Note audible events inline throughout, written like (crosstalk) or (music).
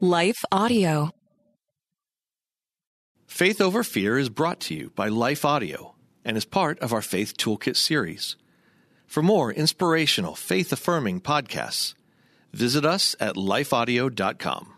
Life Audio. Faith Over Fear is brought to you by Life Audio and is part of our Faith Toolkit series. For more inspirational, faith affirming podcasts, visit us at lifeaudio.com.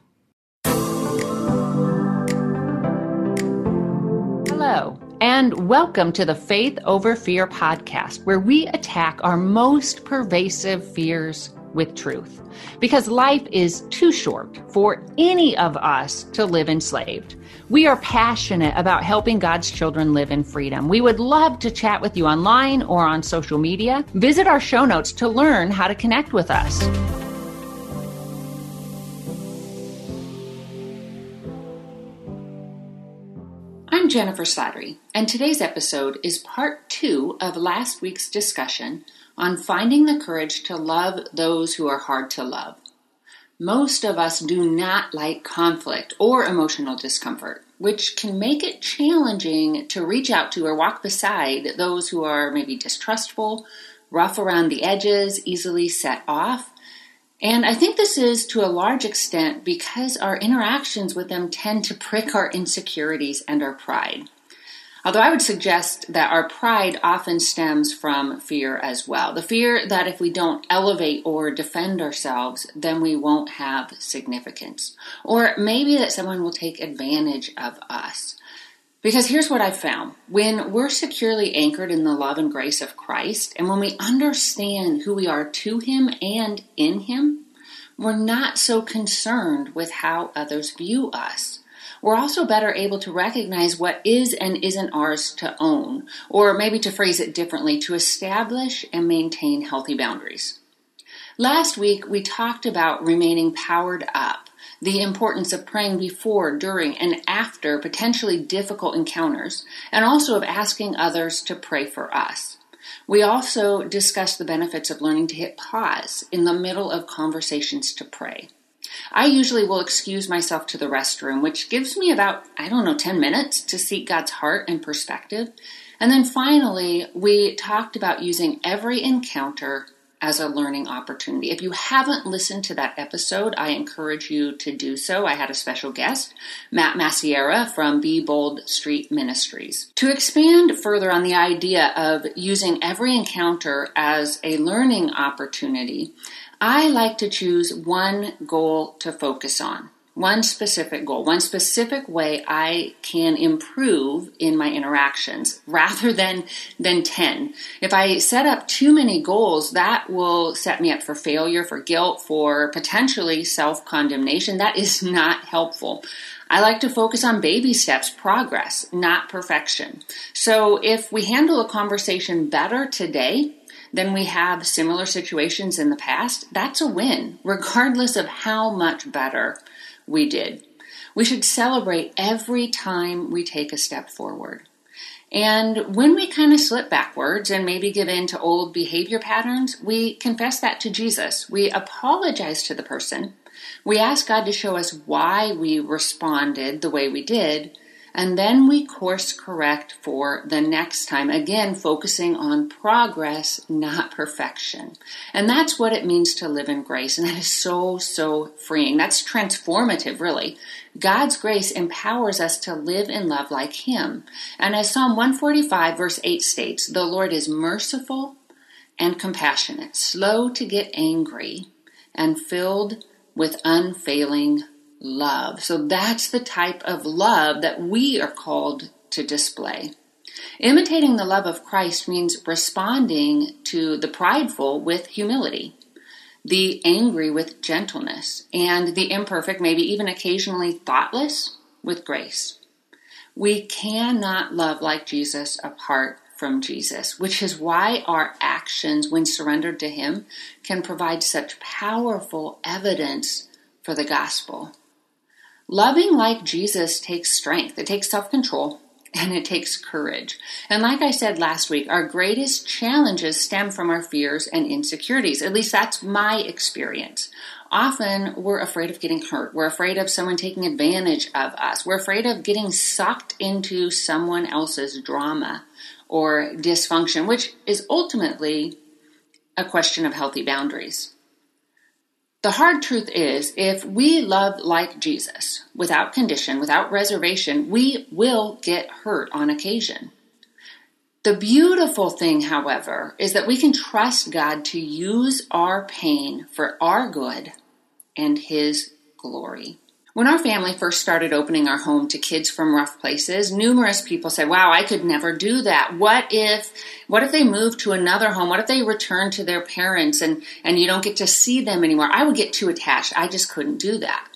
Hello, and welcome to the Faith Over Fear podcast, where we attack our most pervasive fears with truth. Because life is too short for any of us to live enslaved. We are passionate about helping God's children live in freedom. We would love to chat with you online or on social media. Visit our show notes to learn how to connect with us. I'm Jennifer Slattery, and today's episode is part two of last week's discussion on finding the courage to love those who are hard to love. Most of us do not like conflict or emotional discomfort, which can make it challenging to reach out to or walk beside those who are maybe distrustful, rough around the edges, easily set off. And I think this is to a large extent because our interactions with them tend to prick our insecurities and our pride. Although I would suggest that our pride often stems from fear as well. The fear that if we don't elevate or defend ourselves, then we won't have significance. Or maybe that someone will take advantage of us. Because here's what I've found when we're securely anchored in the love and grace of Christ, and when we understand who we are to Him and in Him, we're not so concerned with how others view us we're also better able to recognize what is and isn't ours to own, or maybe to phrase it differently, to establish and maintain healthy boundaries. Last week, we talked about remaining powered up, the importance of praying before, during, and after potentially difficult encounters, and also of asking others to pray for us. We also discussed the benefits of learning to hit pause in the middle of conversations to pray. I usually will excuse myself to the restroom, which gives me about, I don't know, 10 minutes to seek God's heart and perspective. And then finally, we talked about using every encounter as a learning opportunity. If you haven't listened to that episode, I encourage you to do so. I had a special guest, Matt Massiera from Be Bold Street Ministries. To expand further on the idea of using every encounter as a learning opportunity, I like to choose one goal to focus on, one specific goal, one specific way I can improve in my interactions (laughs) rather than, than 10. If I set up too many goals, that will set me up for failure, for guilt, for potentially self condemnation. That is (laughs) not helpful. I like to focus on baby steps, progress, not perfection. So if we handle a conversation better today, than we have similar situations in the past, that's a win, regardless of how much better we did. We should celebrate every time we take a step forward. And when we kind of slip backwards and maybe give in to old behavior patterns, we confess that to Jesus. We apologize to the person. We ask God to show us why we responded the way we did and then we course correct for the next time. Again, focusing on progress, not perfection. And that's what it means to live in grace. And that is so, so freeing. That's transformative, really. God's grace empowers us to live in love like Him. And as Psalm 145, verse 8 states, the Lord is merciful and compassionate, slow to get angry, and filled with unfailing love. So that's the type of love that we are called to display. Imitating the love of Christ means responding to the prideful with humility, the angry with gentleness, and the imperfect, maybe even occasionally thoughtless, with grace. We cannot love like Jesus apart from Jesus, which is why our actions, when surrendered to Him, can provide such powerful evidence for the gospel. Loving like Jesus takes strength, it takes self control, and it takes courage. And like I said last week, our greatest challenges stem from our fears and insecurities. At least that's my experience. Often we're afraid of getting hurt. We're afraid of someone taking advantage of us. We're afraid of getting sucked into someone else's drama or dysfunction, which is ultimately a question of healthy boundaries. The hard truth is, if we love like Jesus, without condition, without reservation, we will get hurt on occasion. The beautiful thing, however, is that we can trust God to use our pain for our good and His glory. When our family first started opening our home to kids from rough places, numerous people said, "Wow, I could never do that. What if what if they move to another home? What if they return to their parents and and you don't get to see them anymore?" I would get too attached. I just couldn't do that.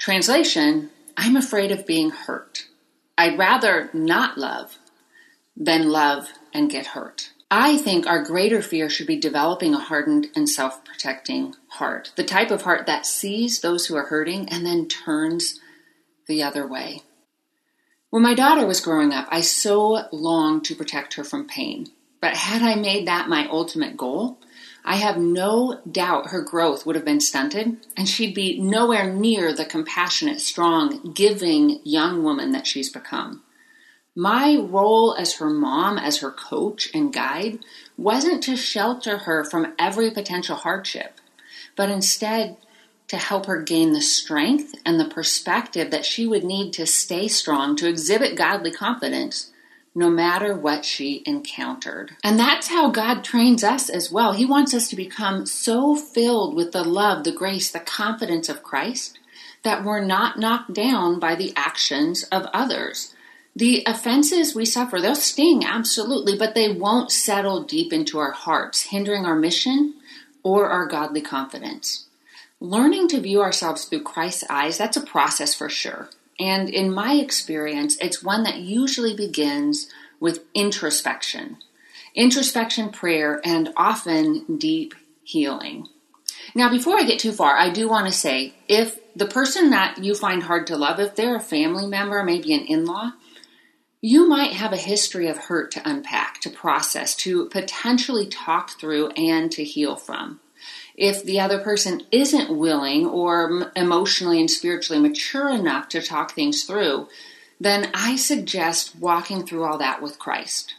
Translation, I'm afraid of being hurt. I'd rather not love than love and get hurt. I think our greater fear should be developing a hardened and self protecting heart, the type of heart that sees those who are hurting and then turns the other way. When my daughter was growing up, I so longed to protect her from pain. But had I made that my ultimate goal, I have no doubt her growth would have been stunted and she'd be nowhere near the compassionate, strong, giving young woman that she's become. My role as her mom, as her coach and guide, wasn't to shelter her from every potential hardship, but instead to help her gain the strength and the perspective that she would need to stay strong, to exhibit godly confidence, no matter what she encountered. And that's how God trains us as well. He wants us to become so filled with the love, the grace, the confidence of Christ that we're not knocked down by the actions of others the offenses we suffer, they'll sting, absolutely, but they won't settle deep into our hearts, hindering our mission or our godly confidence. Learning to view ourselves through Christ's eyes, that's a process for sure. And in my experience, it's one that usually begins with introspection, introspection prayer, and often deep healing. Now, before I get too far, I do want to say if the person that you find hard to love, if they're a family member, maybe an in law, you might have a history of hurt to unpack, to process, to potentially talk through, and to heal from. If the other person isn't willing or emotionally and spiritually mature enough to talk things through, then I suggest walking through all that with Christ.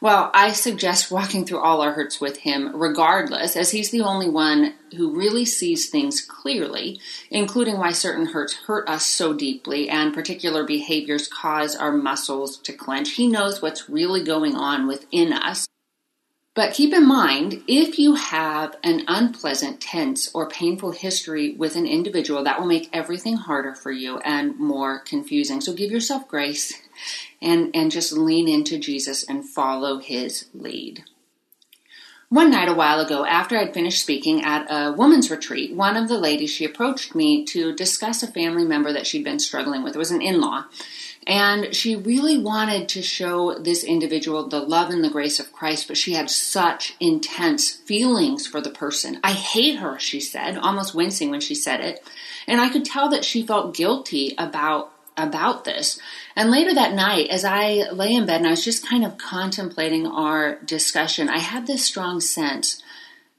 Well, I suggest walking through all our hurts with him regardless, as he's the only one who really sees things clearly, including why certain hurts hurt us so deeply and particular behaviors cause our muscles to clench. He knows what's really going on within us. But keep in mind, if you have an unpleasant, tense, or painful history with an individual, that will make everything harder for you and more confusing. So give yourself grace and, and just lean into Jesus and follow his lead. One night a while ago, after I'd finished speaking at a woman's retreat, one of the ladies she approached me to discuss a family member that she'd been struggling with. It was an in-law. And she really wanted to show this individual the love and the grace of Christ, but she had such intense feelings for the person. I hate her, she said, almost wincing when she said it. And I could tell that she felt guilty about about this. And later that night, as I lay in bed and I was just kind of contemplating our discussion, I had this strong sense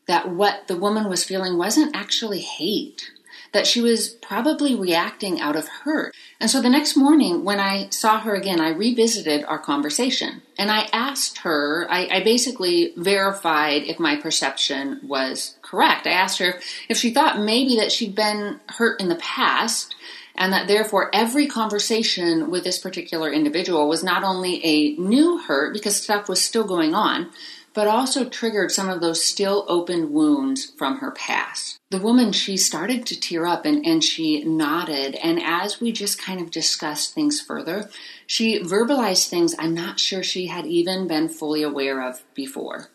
that what the woman was feeling wasn't actually hate that she was probably reacting out of hurt. And so the next morning, when I saw her again, I revisited our conversation and I asked her, I, I, basically verified if my perception was correct. I asked her if she thought maybe that she'd been hurt in the past and that therefore every conversation with this particular individual was not only a new hurt because stuff was still going on, but also triggered some of those still open wounds from her past. The woman, she started to tear up and, and she nodded. And as we just kind of discussed things further, she verbalized things I'm not sure she had even been fully aware of before.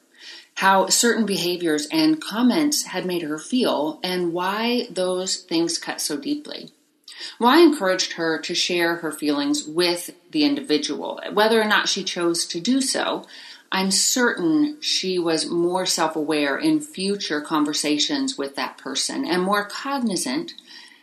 How certain behaviors and comments had made her feel and why those things cut so deeply. Well, I encouraged her to share her feelings with the individual, whether or not she chose to do so. I'm certain she was more self aware in future conversations with that person and more cognizant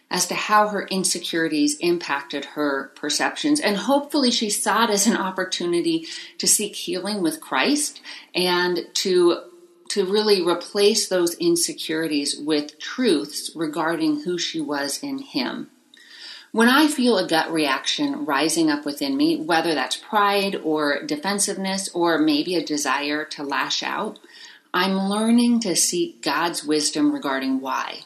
as to how her insecurities impacted her perceptions. And hopefully, she saw it as an opportunity to seek healing with Christ and to, to really replace those insecurities with truths regarding who she was in Him. When I feel a gut reaction rising up within me, whether that's pride or defensiveness or maybe a desire to lash out, I'm learning to seek God's wisdom regarding why.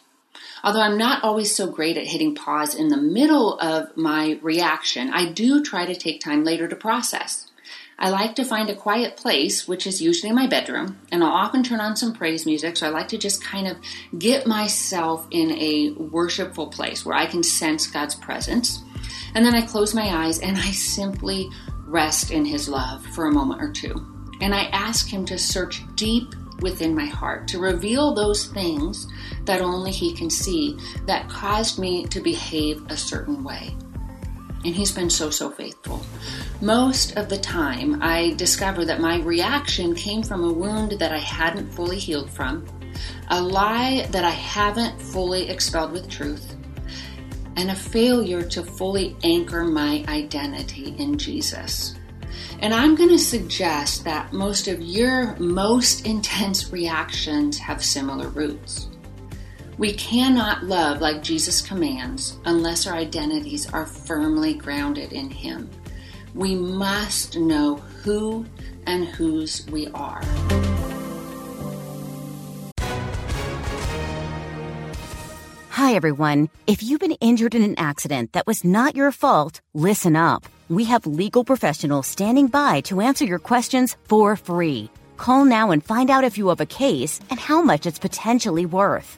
Although I'm not always so great at hitting pause in the middle of my reaction, I do try to take time later to process. I like to find a quiet place, which is usually my bedroom, and I'll often turn on some praise music. So I like to just kind of get myself in a worshipful place where I can sense God's presence. And then I close my eyes and I simply rest in His love for a moment or two. And I ask Him to search deep within my heart, to reveal those things that only He can see that caused me to behave a certain way. And He's been so, so faithful. Most of the time, I discover that my reaction came from a wound that I hadn't fully healed from, a lie that I haven't fully expelled with truth, and a failure to fully anchor my identity in Jesus. And I'm going to suggest that most of your most intense reactions have similar roots. We cannot love like Jesus commands unless our identities are firmly grounded in Him. We must know who and whose we are. Hi, everyone. If you've been injured in an accident that was not your fault, listen up. We have legal professionals standing by to answer your questions for free. Call now and find out if you have a case and how much it's potentially worth.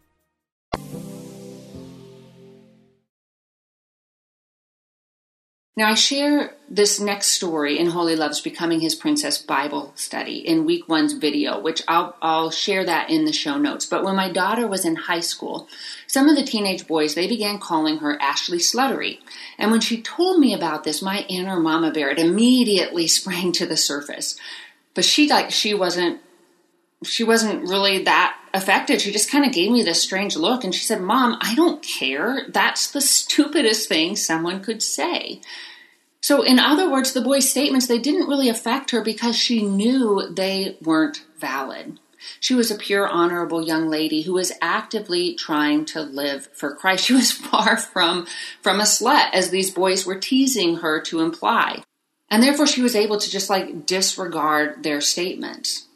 Now, I share this next story in Wholly Loved's Becoming His Princess Bible study in week one's video, which I'll, I'll share that in the show notes. But when my daughter was in high school, some of the teenage boys, they began calling her Ashley Sluttery. And when she told me about this, my inner mama bear, it immediately (laughs) sprang to the surface. But she, like, she wasn't, she wasn't really that affected. She just kind of gave me this strange look and she said, Mom, I don't care. That's the stupidest thing someone could say. So, in other words, the boy's statements, they didn't really affect her because she knew they weren't valid. She was a pure, honorable young lady who was actively trying to live for Christ. (laughs) She was far from, from a slut, as these boys were teasing her to imply. And therefore, she was able to just like disregard their statements.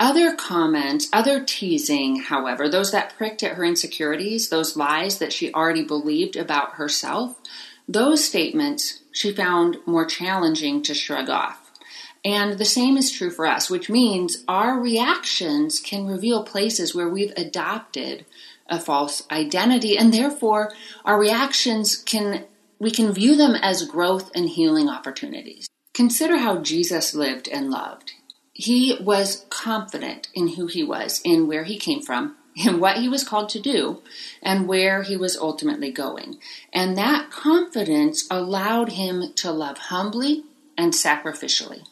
Other comments, other teasing, however, those that pricked at her insecurities, those lies that she already believed about herself, those statements she found more challenging to shrug off. And the same is true for us, which means our reactions can reveal places where we've adopted a false identity, and therefore our reactions can we can view them as growth and healing opportunities. Consider how Jesus lived and loved he was confident in who he was, in where he came from, in what he was called to do, and where he was ultimately going. And that confidence allowed him to love humbly and sacrificially.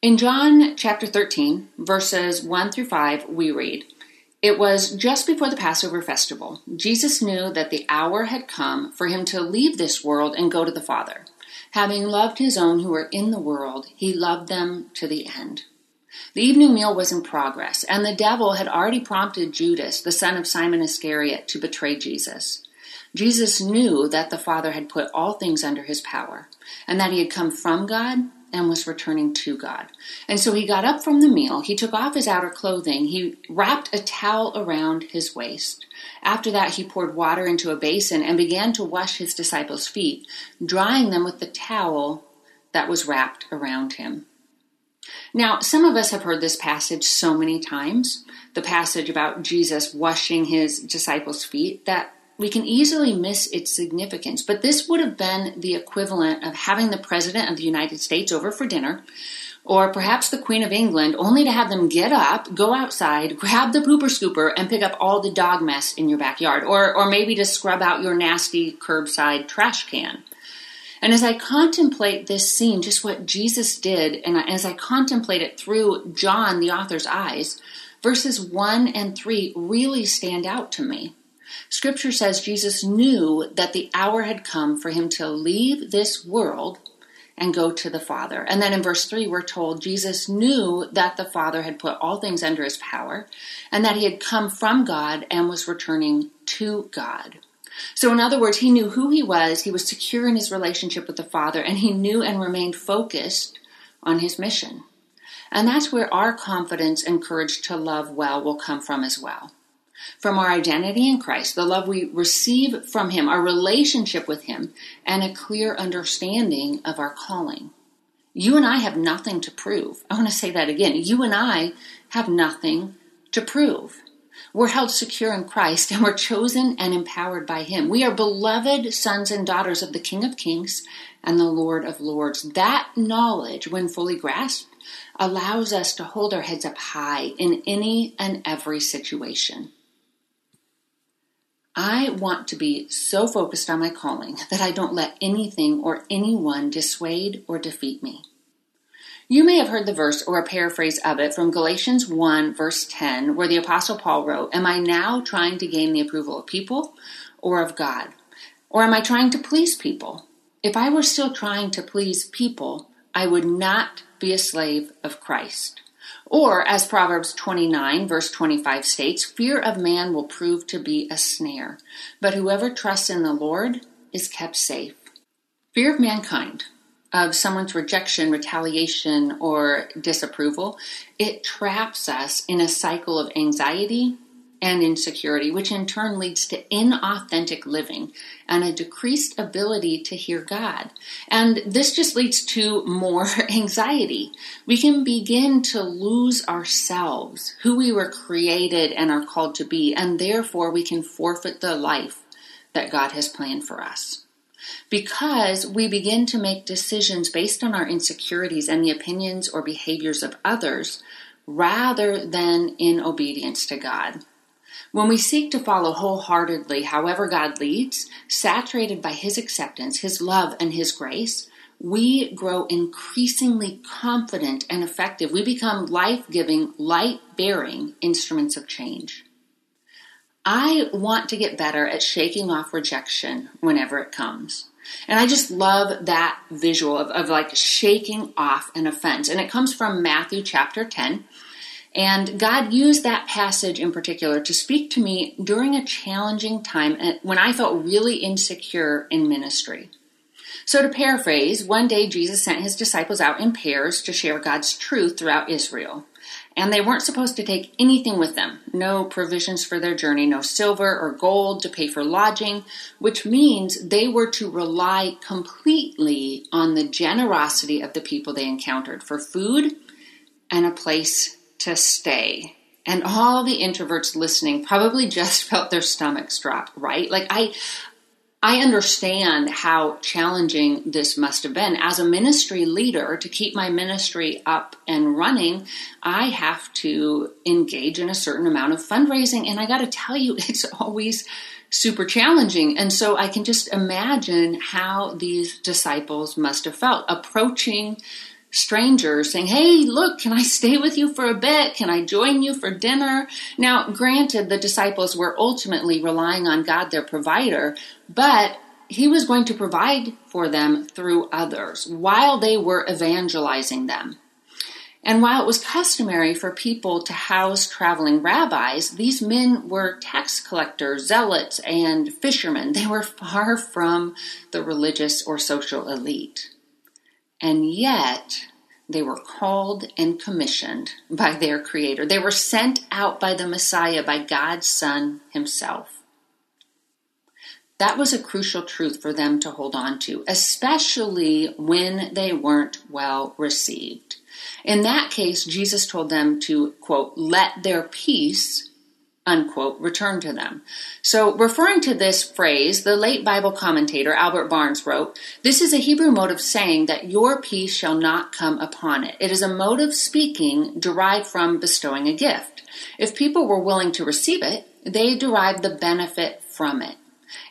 In John chapter 13, verses 1 through 5, we read, It was just before the Passover festival. Jesus knew that the hour had come for him to leave this world and go to the Father. Having loved his own who were in the world, he loved them to the end. The evening meal was in progress, and the devil had already prompted Judas, the son of Simon Iscariot, to betray Jesus. Jesus knew that the Father had put all things under his power, and that he had come from God and was returning to God. And so he got up from the meal, he took off his outer clothing, he wrapped a towel around his waist. After that, he poured water into a basin and began to wash his disciples' feet, drying them with the towel that was wrapped around him. Now, some of us have heard this passage so many times, the passage about Jesus washing his disciples' feet, that we can easily miss its significance. But this would have been the equivalent of having the President of the United States over for dinner, or perhaps the Queen of England, only to have them get up, go outside, grab the pooper scooper, and pick up all the dog mess in your backyard, or, or maybe to scrub out your nasty curbside trash can. And as I contemplate this scene, just what Jesus did, and as I contemplate it through John, the author's eyes, verses 1 and 3 really stand out to me. Scripture says Jesus knew that the hour had come for him to leave this world and go to the Father. And then in verse 3, we're told Jesus knew that the Father had put all things under his power and that he had come from God and was returning to God. So, in other words, he knew who he was, he was secure in his relationship with the Father, and he knew and remained focused on his mission. And that's where our confidence and courage to love well will come from as well. From our identity in Christ, the love we receive from Him, our relationship with Him, and a clear understanding of our calling. You and I have nothing to prove. I want to say that again. You and I have nothing to prove. We're held secure in Christ and we're chosen and empowered by Him. We are beloved sons and daughters of the King of Kings and the Lord of Lords. That knowledge, when fully grasped, allows us to hold our heads up high in any and every situation. I want to be so focused on my calling that I don't let anything or anyone dissuade or defeat me. You may have heard the verse or a paraphrase of it from Galatians 1, verse 10, where the Apostle Paul wrote, Am I now trying to gain the approval of people or of God? Or am I trying to please people? If I were still trying to please people, I would not be a slave of Christ. Or, as Proverbs 29, verse 25 states, fear of man will prove to be a snare, but whoever trusts in the Lord is kept safe. Fear of mankind of someone's rejection, retaliation, or disapproval, it traps us in a cycle of anxiety and insecurity, which in turn leads to inauthentic living and a decreased ability to hear God. And this just leads to more (laughs) anxiety. We can begin to lose ourselves, who we were created and are called to be, and therefore we can forfeit the life that God has planned for us because we begin to make decisions based on our insecurities and the opinions or behaviors of others rather than in obedience to God. When we seek to follow wholeheartedly however God leads, saturated by His acceptance, His love, and His grace, we grow increasingly confident and effective. We become life giving, light bearing instruments of change. I want to get better at shaking off rejection whenever it comes. And I just love that visual of, of like shaking off an offense. And it comes from Matthew chapter 10. And God used that passage in particular to speak to me during a challenging time uh, when I felt really insecure in ministry. So, to paraphrase, one day Jesus sent his disciples out in pairs to share God's truth throughout Israel. And they weren't supposed to take anything with them no provisions for their journey, no silver or gold to pay for lodging, which means they were to rely completely on the generosity of the people they encountered for food and a place to stay. And all the introverts listening probably (laughs) just felt their stomachs drop, right? Like I I understand how challenging this must have been. As a ministry leader, to keep my ministry up and running, I have to engage in a certain amount of fundraising. And I got to tell you, (laughs) it's always super challenging. And so I can just imagine how these disciples must have felt approaching strangers saying, Hey, look, can I stay with you for a bit? Can I join you for dinner? Now, granted, the disciples were ultimately relying on God, their provider, but he was going to provide for them through others while they were evangelizing them. And while it was customary for people to house traveling rabbis, these men were tax collectors, zealots, and fishermen. They were far from the religious or social elite. And yet, they were called and commissioned by their Creator. They were sent out by the Messiah, by God's Son Himself. That was a crucial truth for them to hold on to, especially when they weren't well received. In that case, Jesus told them to, quote, let their peace unquote, return to them. So, referring to this phrase, the late Bible commentator Albert Barnes wrote, This is a Hebrew mode of saying that your peace shall not come upon it. It is a mode of speaking derived from bestowing a gift. If people were willing to receive it, they derived the benefit from it.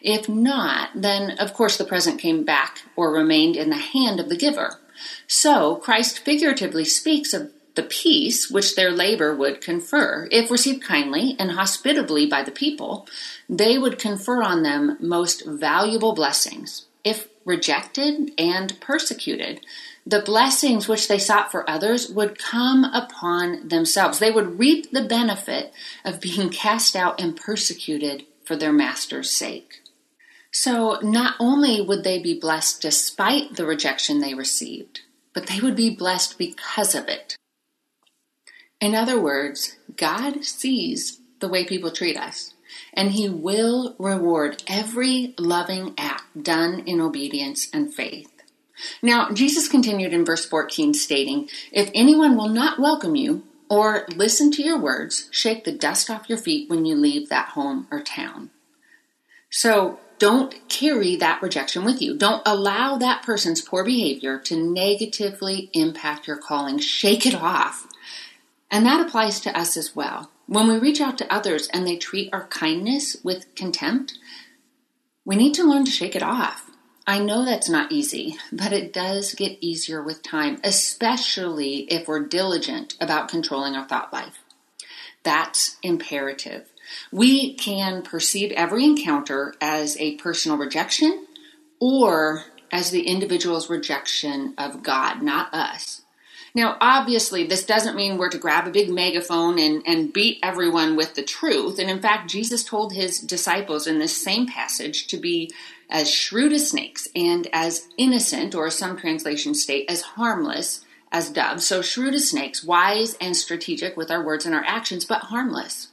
If not, then of course the present came back or remained in the hand of the giver. So Christ figuratively speaks of the peace which their labor would confer. If received kindly and hospitably by the people, they would confer on them most valuable blessings. If rejected and persecuted, the blessings which they sought for others would come upon themselves. They would reap the benefit of being (laughs) cast out and persecuted for their master's sake. So, not only would they be blessed despite the rejection they received, but they would be blessed because of it. In other words, God sees the way people treat us, and He will reward every loving act done in obedience and faith. Now, Jesus continued in verse 14, stating, If anyone will not welcome you or listen to your words, shake the dust off your feet when you leave that home or town. So, don't carry that rejection with you. Don't allow that person's poor behavior to negatively impact your calling. Shake it off and that applies to us as well. When we reach out to others and they treat our kindness with contempt, we need to learn to shake it off. I know that's not easy, but it does get easier with time, especially if we're diligent about controlling our thought life. That's imperative. We can perceive every encounter as a personal rejection or as the individual's rejection of God, not us. Now, obviously, this doesn't mean we're to grab a big megaphone and, and beat everyone with the truth. And in fact, Jesus told his disciples in this same passage to be as shrewd as snakes and as innocent, or some translations state as harmless as doves. So, shrewd as snakes, wise and strategic with our words and our actions, but harmless,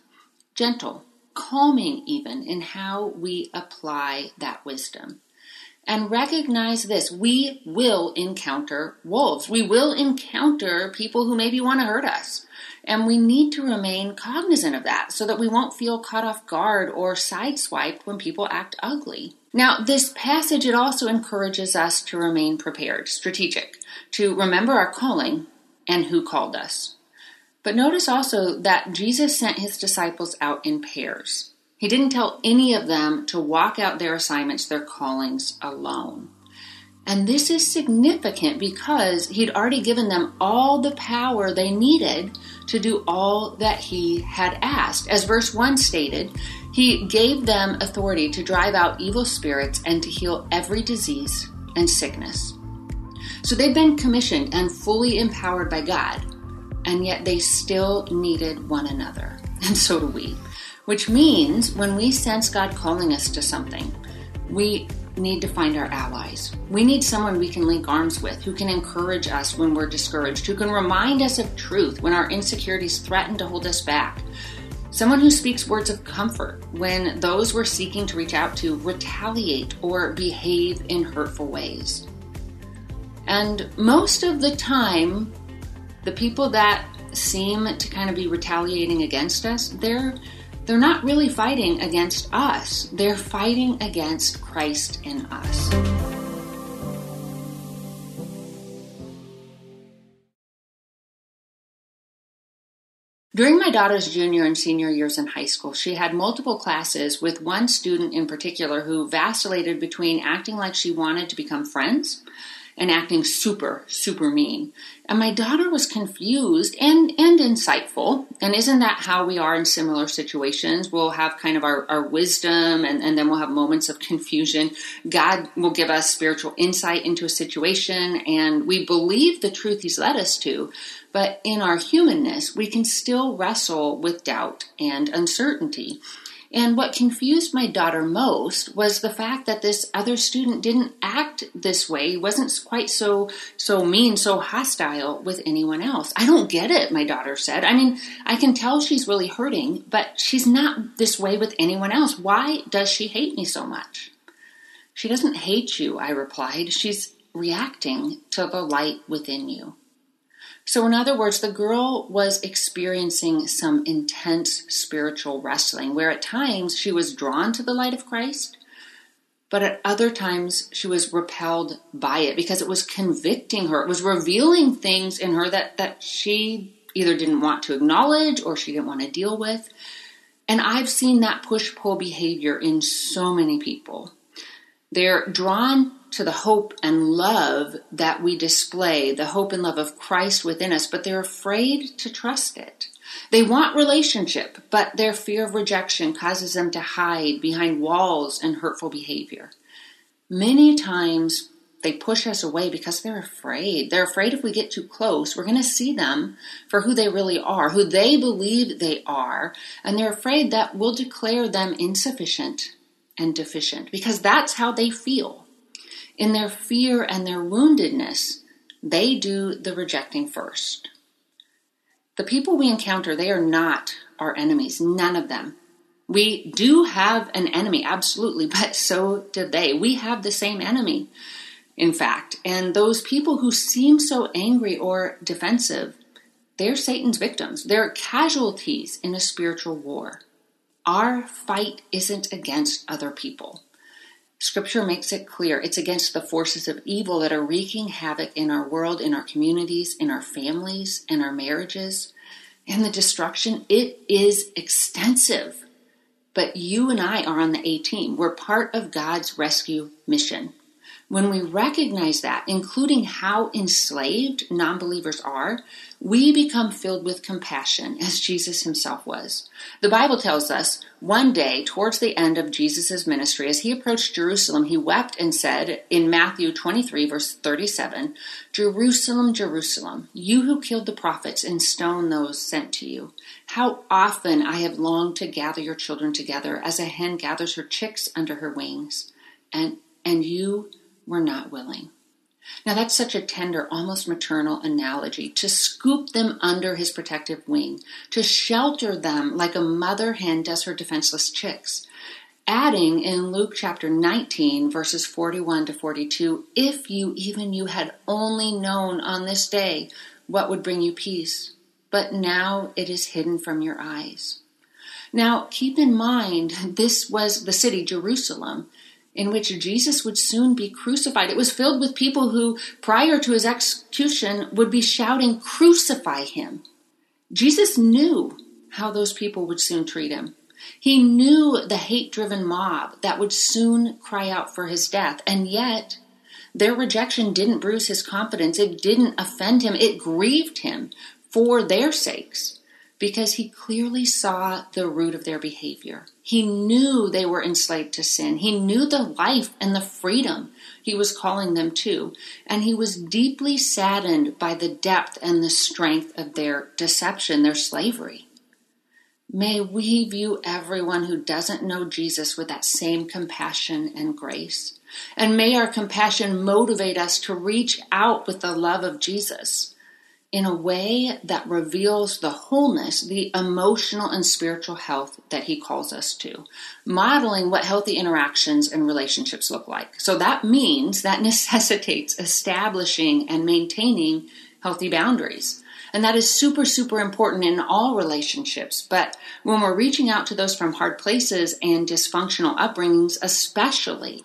gentle, calming even in how we apply that wisdom and recognize this. We will encounter wolves. We will encounter people who maybe want to hurt us. And we need to remain cognizant of that so that we won't feel caught off guard or sideswiped when people act ugly. Now, this passage, it also encourages us to remain prepared, strategic, to remember our calling and who called us. But notice also that Jesus sent his disciples out in pairs. He didn't tell any of them to walk out their assignments, their callings alone. And this is significant because he'd already given them all the power they needed to do all that he had asked. As verse 1 stated, he gave them authority to drive out evil spirits and to heal every disease and sickness. So they've been commissioned and fully empowered by God, and yet they still needed one another. (laughs) And so do we. Which means when we sense God calling us to something, we need to find our allies. We need someone we can link arms with, who can encourage us when we're discouraged, who can remind us of truth when our insecurities threaten to hold us back. Someone who speaks words of comfort when those we're seeking to reach out to retaliate or behave in hurtful ways. And most of the time, the people that seem to kind of be retaliating against us, they're they're not really fighting against us, they're fighting against Christ in us. During my daughter's junior and senior years in high school, she had multiple classes with one student in particular who vacillated between acting like she wanted to become friends and acting super, super mean. And my daughter was confused and, and insightful. And isn't that how we are in similar situations? We'll have kind of our, our wisdom and, and then we'll have moments of confusion. God will give us spiritual insight into a situation and we believe the truth He's led us to. But in our humanness, we can still wrestle with doubt and uncertainty. And what confused my daughter most was the fact that this other student didn't act this way. Wasn't quite so so mean, so hostile with anyone else. I don't get it, my daughter said. I mean, I can tell she's really hurting, but she's not this way with anyone else. Why does she hate me so much? She doesn't hate you, I replied. She's reacting to the light within you. So, in other words, the girl was experiencing some intense spiritual wrestling where at times she was drawn to the light of Christ, but at other times she was repelled by it because it was convicting her. It was revealing things in her that, that she either didn't want to acknowledge or she didn't want to deal with. And I've seen that push pull behavior in so many people. They're drawn to the hope and love that we display, the hope and love of Christ within us, but they're afraid to trust it. They want relationship, but their fear of rejection causes them to hide behind walls and hurtful behavior. Many times they push us away because they're afraid. They're afraid if we get too close, we're going to see them for who they really are, who they believe they are, and they're afraid that we'll declare them insufficient and deficient because that's how they feel. In their fear and their woundedness, they do the rejecting first. The people we encounter, they are not our enemies, none of them. We do have an enemy, absolutely, (laughs) but so do they. We have the same enemy, in fact. And those people who seem so angry or defensive, they're Satan's victims. They're casualties in a spiritual war. Our fight isn't against other people. Scripture makes it clear it's against the forces of evil that are wreaking havoc in our world, in our communities, in our families, in our marriages. And the destruction, it is extensive. But you and I are on the A team. We're part of God's rescue mission. When we recognize that, including how enslaved non believers are, we become filled with compassion as Jesus himself was. The Bible tells us one day, towards the end of Jesus' ministry, as he approached Jerusalem, he wept and said in Matthew 23, verse 37, Jerusalem, Jerusalem, you who killed the prophets and stoned those sent to you. How often I have longed to gather your children together as a hen gathers her chicks under her wings, and, and you were not willing. Now, that's such a tender, almost maternal analogy to scoop them under his protective wing, to shelter them like a mother hen does her defenseless chicks. Adding in Luke chapter 19, verses 41 to 42, if you, even you, had only known on this day what would bring you peace, but now it is hidden from your eyes. Now, keep in mind, this was the city, Jerusalem, in which Jesus would soon be crucified. It was filled with people who, prior to his execution, would be shouting, Crucify him. Jesus knew how those people would soon treat him. He knew the hate driven mob that would soon cry out for his death. And yet, their rejection didn't bruise his confidence. It didn't offend him. It grieved him for their sakes because he clearly saw the root of their behavior. He knew they were enslaved to sin. He knew the life and the freedom he was calling them to. And he was deeply saddened by the depth and the strength of their deception, their slavery. May we view everyone who doesn't know Jesus with that same compassion and grace. And may our compassion motivate us to reach out with the love of Jesus in a way that reveals the wholeness, the emotional and spiritual health that he calls us to, modeling what healthy interactions and relationships look like. So that means that (laughs) necessitates establishing and maintaining healthy boundaries. And that is super, super important in all relationships. But when we're reaching out to those from hard places and dysfunctional upbringings, especially,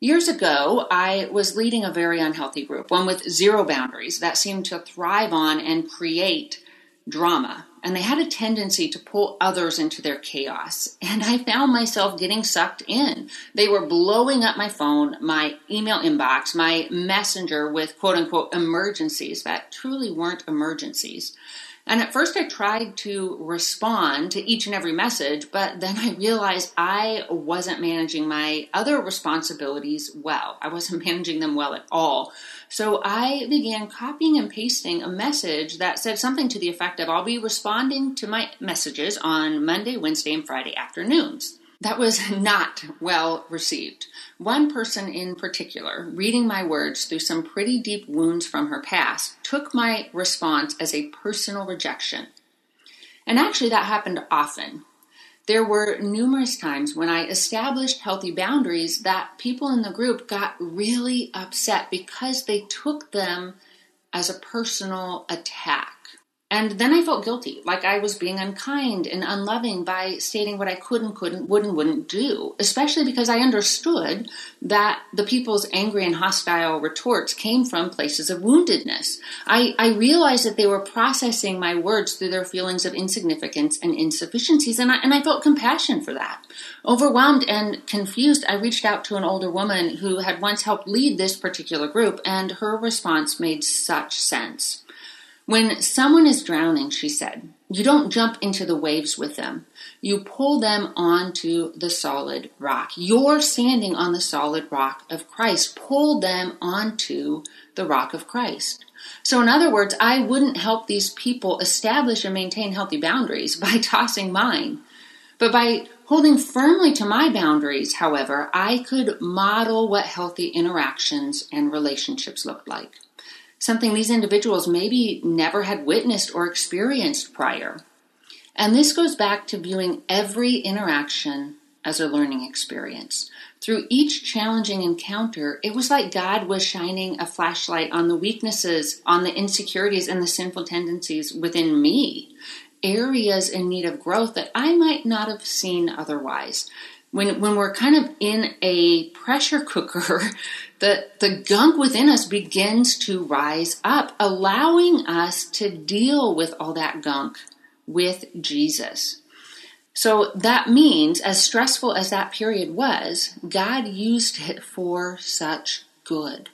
Years ago, I was leading a very unhealthy group, one with zero boundaries that seemed to thrive on and create drama. And they had a tendency to pull others into their chaos. And I found myself getting sucked in. They were blowing up my phone, my email inbox, my messenger with quote unquote emergencies that truly weren't emergencies. And at first, I tried to respond to each and every message, but then I realized I wasn't managing my other responsibilities well. I wasn't (laughs) managing them well at all. So I began copying and pasting a message that said something to the effect of I'll be responding to my messages on Monday, Wednesday, and Friday afternoons. That was (laughs) not well received. One person in particular, reading my words through some pretty deep wounds from her past, took my response as a personal rejection. And actually, that happened often. There were numerous times when I established healthy boundaries that people in the group got really upset because they took them as a personal attack. And then I felt guilty, like I was being unkind and unloving by stating what I could and couldn't, would and wouldn't do, especially because I understood that the people's angry and hostile retorts came from places of woundedness. I, I realized that they were processing my words through their feelings of insignificance and insufficiencies, and I, and I felt compassion for that. Overwhelmed and confused, I reached out to an older woman who had once helped lead this particular group, and her response made such sense. When someone is drowning, she said, you don't jump into the waves with them. You pull them onto the solid rock. You're standing on the solid rock of Christ. Pull them onto the rock of Christ. So, in other words, I wouldn't help these people establish and maintain healthy boundaries (laughs) by tossing mine. But by holding firmly to my boundaries, however, I could model what healthy interactions and relationships looked like something these individuals maybe never had witnessed or experienced prior. And this goes back to viewing every interaction as a learning experience. Through each challenging encounter, it was like God was shining a flashlight on the weaknesses, on the insecurities, and the sinful tendencies within me, areas in need of growth that I might not have seen otherwise when when we're kind of in a pressure cooker, (laughs) the the gunk within us begins to rise up, allowing us to deal with all that gunk with Jesus. So that means, as stressful as that period was, God used it for such good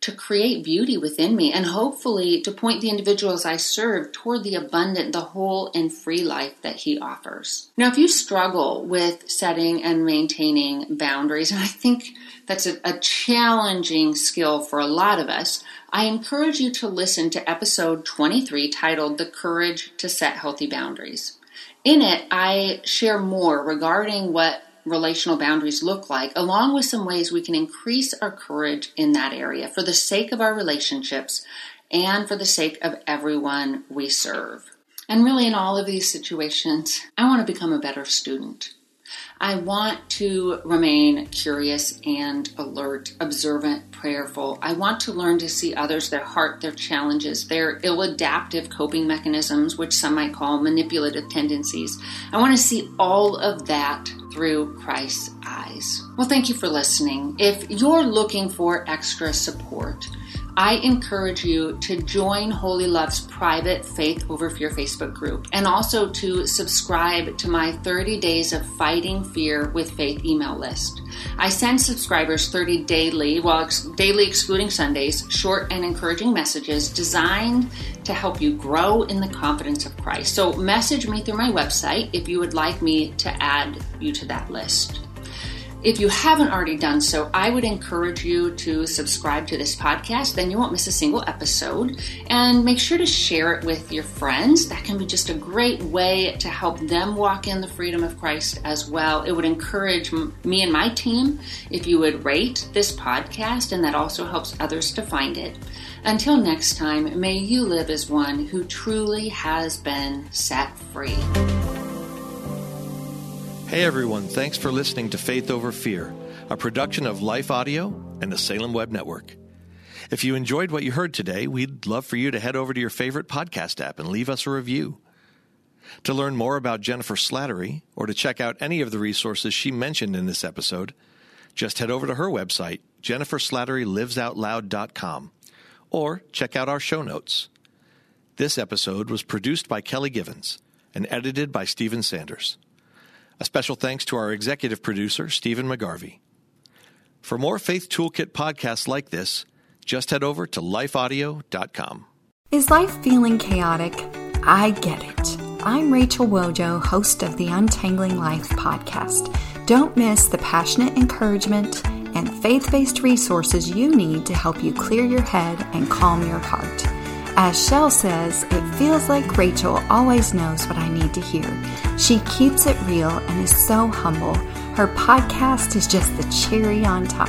to create beauty within me and hopefully to point the individuals I serve toward the abundant, the whole, and free life that He offers. Now, if you struggle with setting and maintaining boundaries, and I think that's a, a challenging skill for a lot of us, I encourage you to listen to episode 23 titled The Courage to Set Healthy Boundaries. In it, I share more regarding what relational boundaries look like, along with some ways we can increase our courage in that area for the sake of our relationships and for the sake of everyone we serve. And really, in all of these situations, I want to become a better student. I want to remain curious and alert, observant, prayerful. I want to learn to see others, their heart, their challenges, their ill adaptive coping mechanisms, which some might call manipulative tendencies. I want to see all of that through Christ's eyes. Well, thank you for listening. If you're looking for extra support, I encourage you to join Wholly Loved's private Faith Over Fear Facebook group and also to subscribe to my 30 Days of Fighting Fear with Faith email list. I send subscribers 30 daily, well, ex- daily excluding Sundays, short and encouraging messages designed to help you grow in the confidence of Christ. So message me through my website if you would like me to add you to that list. If you haven't already done so, I would encourage you to subscribe to this podcast, then you won't miss a single episode. And make sure to share it with your friends. That can be just a great way to help them walk in the freedom of Christ as well. It would encourage me and my team if you would rate this podcast, and that also helps others to find it. Until next time, may you live as one who truly has been set free. Hey everyone, thanks for listening to Faith Over Fear, a production of Life Audio and the Salem Web Network. If you enjoyed what you heard today, we'd love for you to head over to your favorite podcast app and leave us a review. To learn more about Jennifer Slattery or to check out any of the resources she mentioned in this episode, just head over to her website, jenniferslatterylivesoutloud.com, or check out our show notes. This episode was produced by Kelly Givens and edited by Stephen Sanders. A special thanks to our executive producer, Stephen McGarvey. For more Faith Toolkit podcasts like this, just head over to lifeaudio.com. Is life feeling chaotic? I get it. I'm Rachel Wojo, host of the Untangling Life podcast. Don't miss the passionate encouragement and faith based resources you need to help you clear your head and calm your heart. As Shell says, it feels like Rachel always knows what I need to hear. She keeps it real and is so humble. Her podcast is just the cherry on top.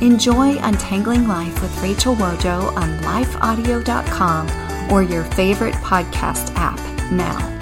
Enjoy Untangling Life with Rachel Wojo on lifeaudio.com or your favorite podcast app now.